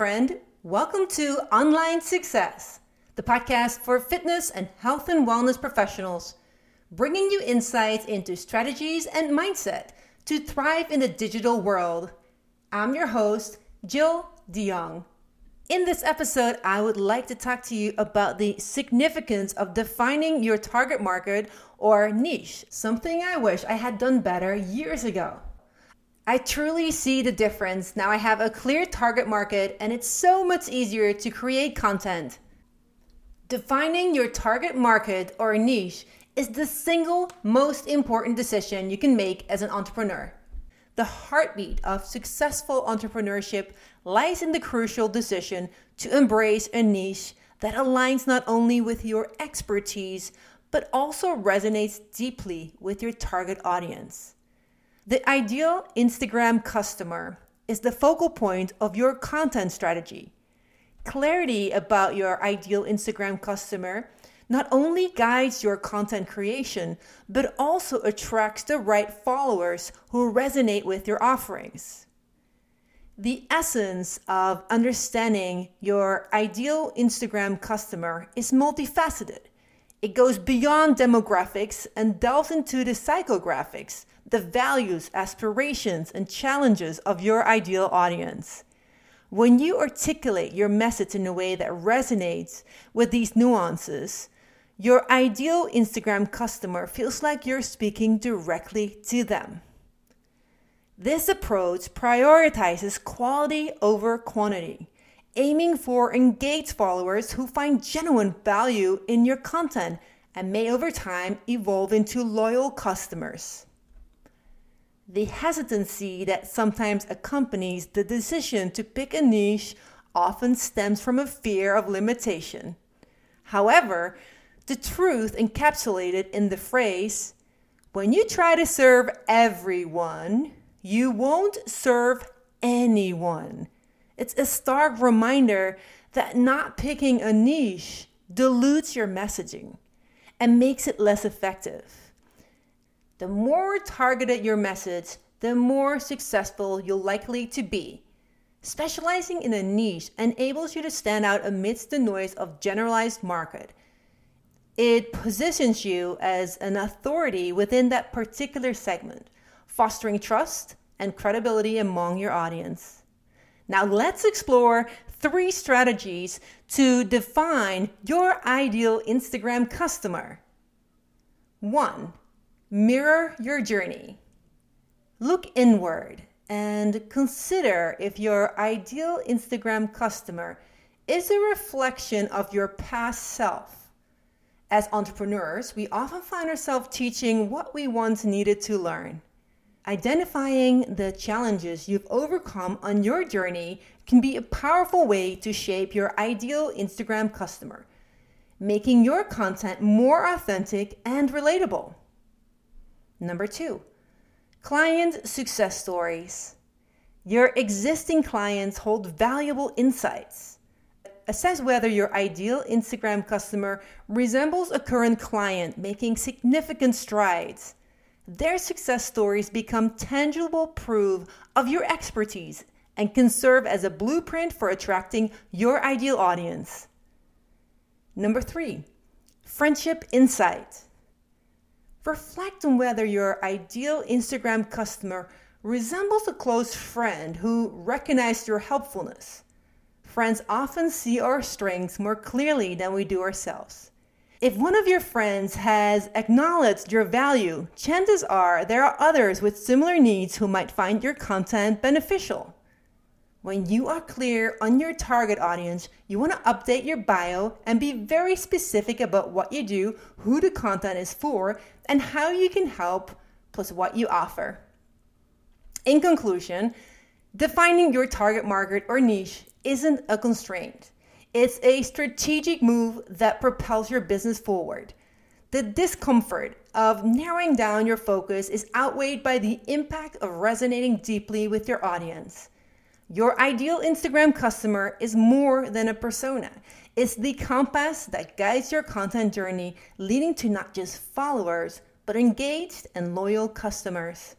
friend. Welcome to Online Success, the podcast for fitness and health and wellness professionals, bringing you insights into strategies and mindset to thrive in the digital world. I'm your host, Jill DeYoung. In this episode, I would like to talk to you about the significance of defining your target market or niche, something I wish I had done better years ago. I truly see the difference. Now I have a clear target market and it's so much easier to create content. Defining your target market or niche is the single most important decision you can make as an entrepreneur. The heartbeat of successful entrepreneurship lies in the crucial decision to embrace a niche that aligns not only with your expertise, but also resonates deeply with your target audience. The ideal Instagram customer is the focal point of your content strategy. Clarity about your ideal Instagram customer not only guides your content creation, but also attracts the right followers who resonate with your offerings. The essence of understanding your ideal Instagram customer is multifaceted. It goes beyond demographics and delves into the psychographics the values, aspirations, and challenges of your ideal audience. When you articulate your message in a way that resonates with these nuances, your ideal Instagram customer feels like you're speaking directly to them. This approach prioritizes quality over quantity, aiming for engaged followers who find genuine value in your content and may over time evolve into loyal customers. The hesitancy that sometimes accompanies the decision to pick a niche often stems from a fear of limitation. However, the truth encapsulated in the phrase, when you try to serve everyone, you won't serve anyone. It's a stark reminder that not picking a niche dilutes your messaging and makes it less effective. The more targeted your message, the more successful you'll likely to be. Specializing in a niche enables you to stand out amidst the noise of generalized market. It positions you as an authority within that particular segment, fostering trust and credibility among your audience. Now, let's explore three strategies to define your ideal Instagram customer. One, Mirror your journey. Look inward and consider if your ideal Instagram customer is a reflection of your past self. As entrepreneurs, we often find ourselves teaching what we once needed to learn. Identifying the challenges you've overcome on your journey can be a powerful way to shape your ideal Instagram customer, making your content more authentic and relatable. Number two, client success stories. Your existing clients hold valuable insights. Assess whether your ideal Instagram customer resembles a current client making significant strides. Their success stories become tangible proof of your expertise and can serve as a blueprint for attracting your ideal audience. Number three, friendship insight. Reflect on whether your ideal Instagram customer resembles a close friend who recognized your helpfulness. Friends often see our strengths more clearly than we do ourselves. If one of your friends has acknowledged your value, chances are there are others with similar needs who might find your content beneficial. When you are clear on your target audience, you want to update your bio and be very specific about what you do, who the content is for, and how you can help, plus what you offer. In conclusion, defining your target market or niche isn't a constraint. It's a strategic move that propels your business forward. The discomfort of narrowing down your focus is outweighed by the impact of resonating deeply with your audience. Your ideal Instagram customer is more than a persona. It's the compass that guides your content journey, leading to not just followers, but engaged and loyal customers.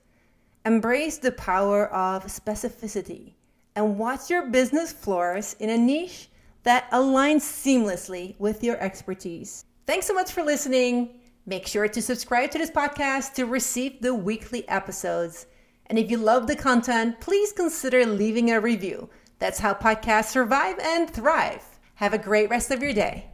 Embrace the power of specificity and watch your business flourish in a niche that aligns seamlessly with your expertise. Thanks so much for listening. Make sure to subscribe to this podcast to receive the weekly episodes. And if you love the content, please consider leaving a review. That's how podcasts survive and thrive. Have a great rest of your day.